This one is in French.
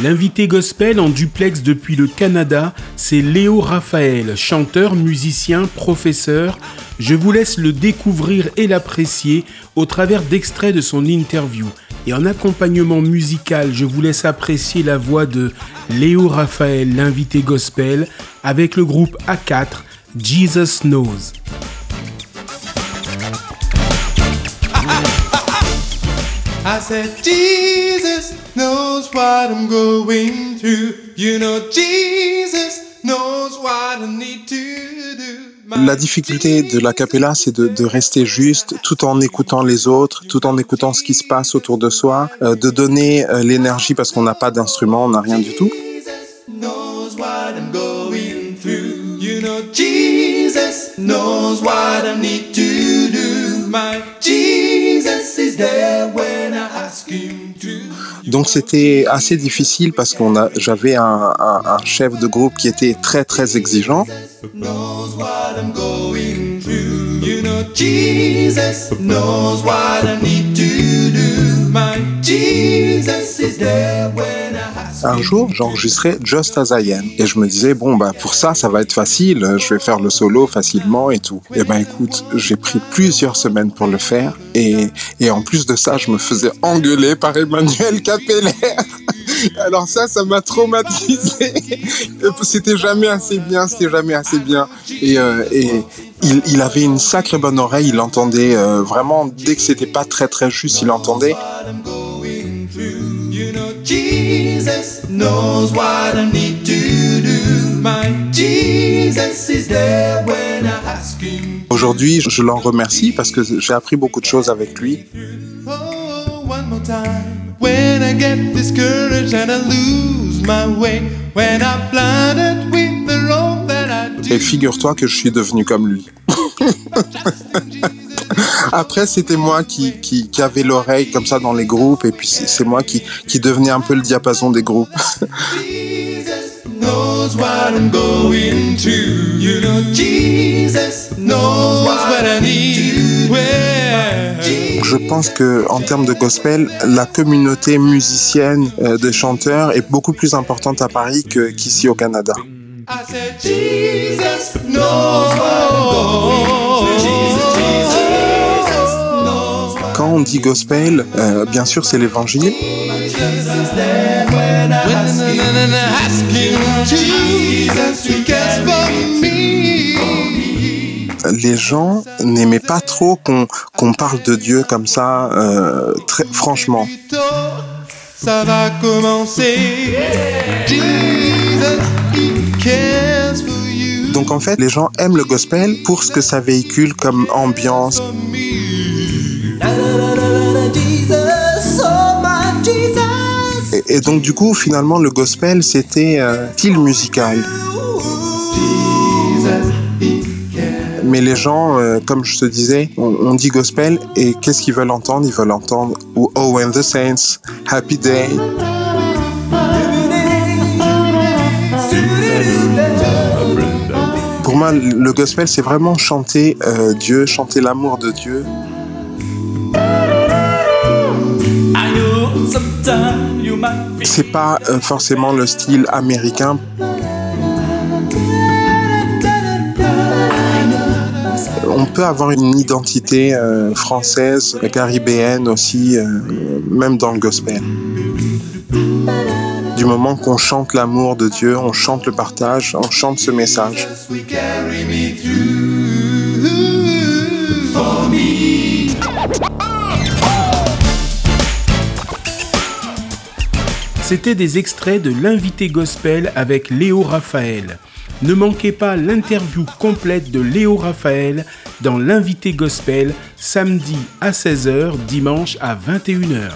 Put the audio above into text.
L'invité gospel en duplex depuis le Canada, c'est Léo Raphaël, chanteur, musicien, professeur. Je vous laisse le découvrir et l'apprécier au travers d'extraits de son interview. Et en accompagnement musical, je vous laisse apprécier la voix de Léo Raphaël, l'invité gospel, avec le groupe A4, Jesus Knows. I said, Jesus knows what I'm going through. You know, Jesus knows what I need to do. La difficulté de la capella, c'est de, de, rester juste tout en écoutant les autres, tout en écoutant ce qui se passe autour de soi, euh, de donner euh, l'énergie parce qu'on n'a pas d'instrument, on n'a rien du tout. You know, Jesus knows what I need to do. My Jesus is there Donc c'était assez difficile parce qu'on j'avais un, chef de groupe qui était très très exigeant. Un jour, j'enregistrais Just As I Am. Et je me disais, bon, bah, pour ça, ça va être facile, je vais faire le solo facilement et tout. Et ben, écoute, j'ai pris plusieurs semaines pour le faire. Et, et en plus de ça, je me faisais engueuler par Emmanuel Capeller. Alors ça, ça m'a traumatisé. C'était jamais assez bien, c'était jamais assez bien. Et, euh, et il, il, avait une sacrée bonne oreille, il entendait euh, vraiment, dès que c'était pas très très juste, il entendait. Jesus knows what I need to do. My Jesus is there when I ask him. Aujourd'hui, je l'en remercie parce que j'ai appris beaucoup de choses avec lui. Oh, one more time. When I get discouraged and I lose my way, when I'm blinded with the road that I do. Et figure-toi que je suis devenu comme lui. Après, c'était moi qui, qui, qui avait l'oreille comme ça dans les groupes, et puis c'est moi qui, qui devenais un peu le diapason des groupes. Je pense que en termes de gospel, la communauté musicienne euh, de chanteurs est beaucoup plus importante à Paris qu'ici au Canada. On dit gospel, euh, bien sûr, c'est l'évangile. Les gens n'aimaient pas trop qu'on qu parle de Dieu comme ça, euh, très franchement. Donc en fait, les gens aiment le gospel pour ce que ça véhicule comme ambiance. Et, donc du coup, finalement, le gospel, c'était euh, style musical. Mais les gens, euh, comme je te disais, on, dit gospel et qu'est-ce qu'ils veulent entendre? Ils veulent entendre Oh and the Saints, Happy Day. Pour moi, le gospel, c'est vraiment chanter euh, Dieu, chanter l'amour de Dieu. C'est pas euh, forcément le style américain. On peut avoir une identité euh, française, caribéenne aussi, euh, même dans le gospel. Du moment qu'on chante l'amour de Dieu, on chante le partage, on chante ce message. C'était des extraits de l'invité gospel avec Léo Raphaël. Ne manquez pas l'interview complète de Léo Raphaël dans l'invité gospel samedi à 16h, dimanche à 21h.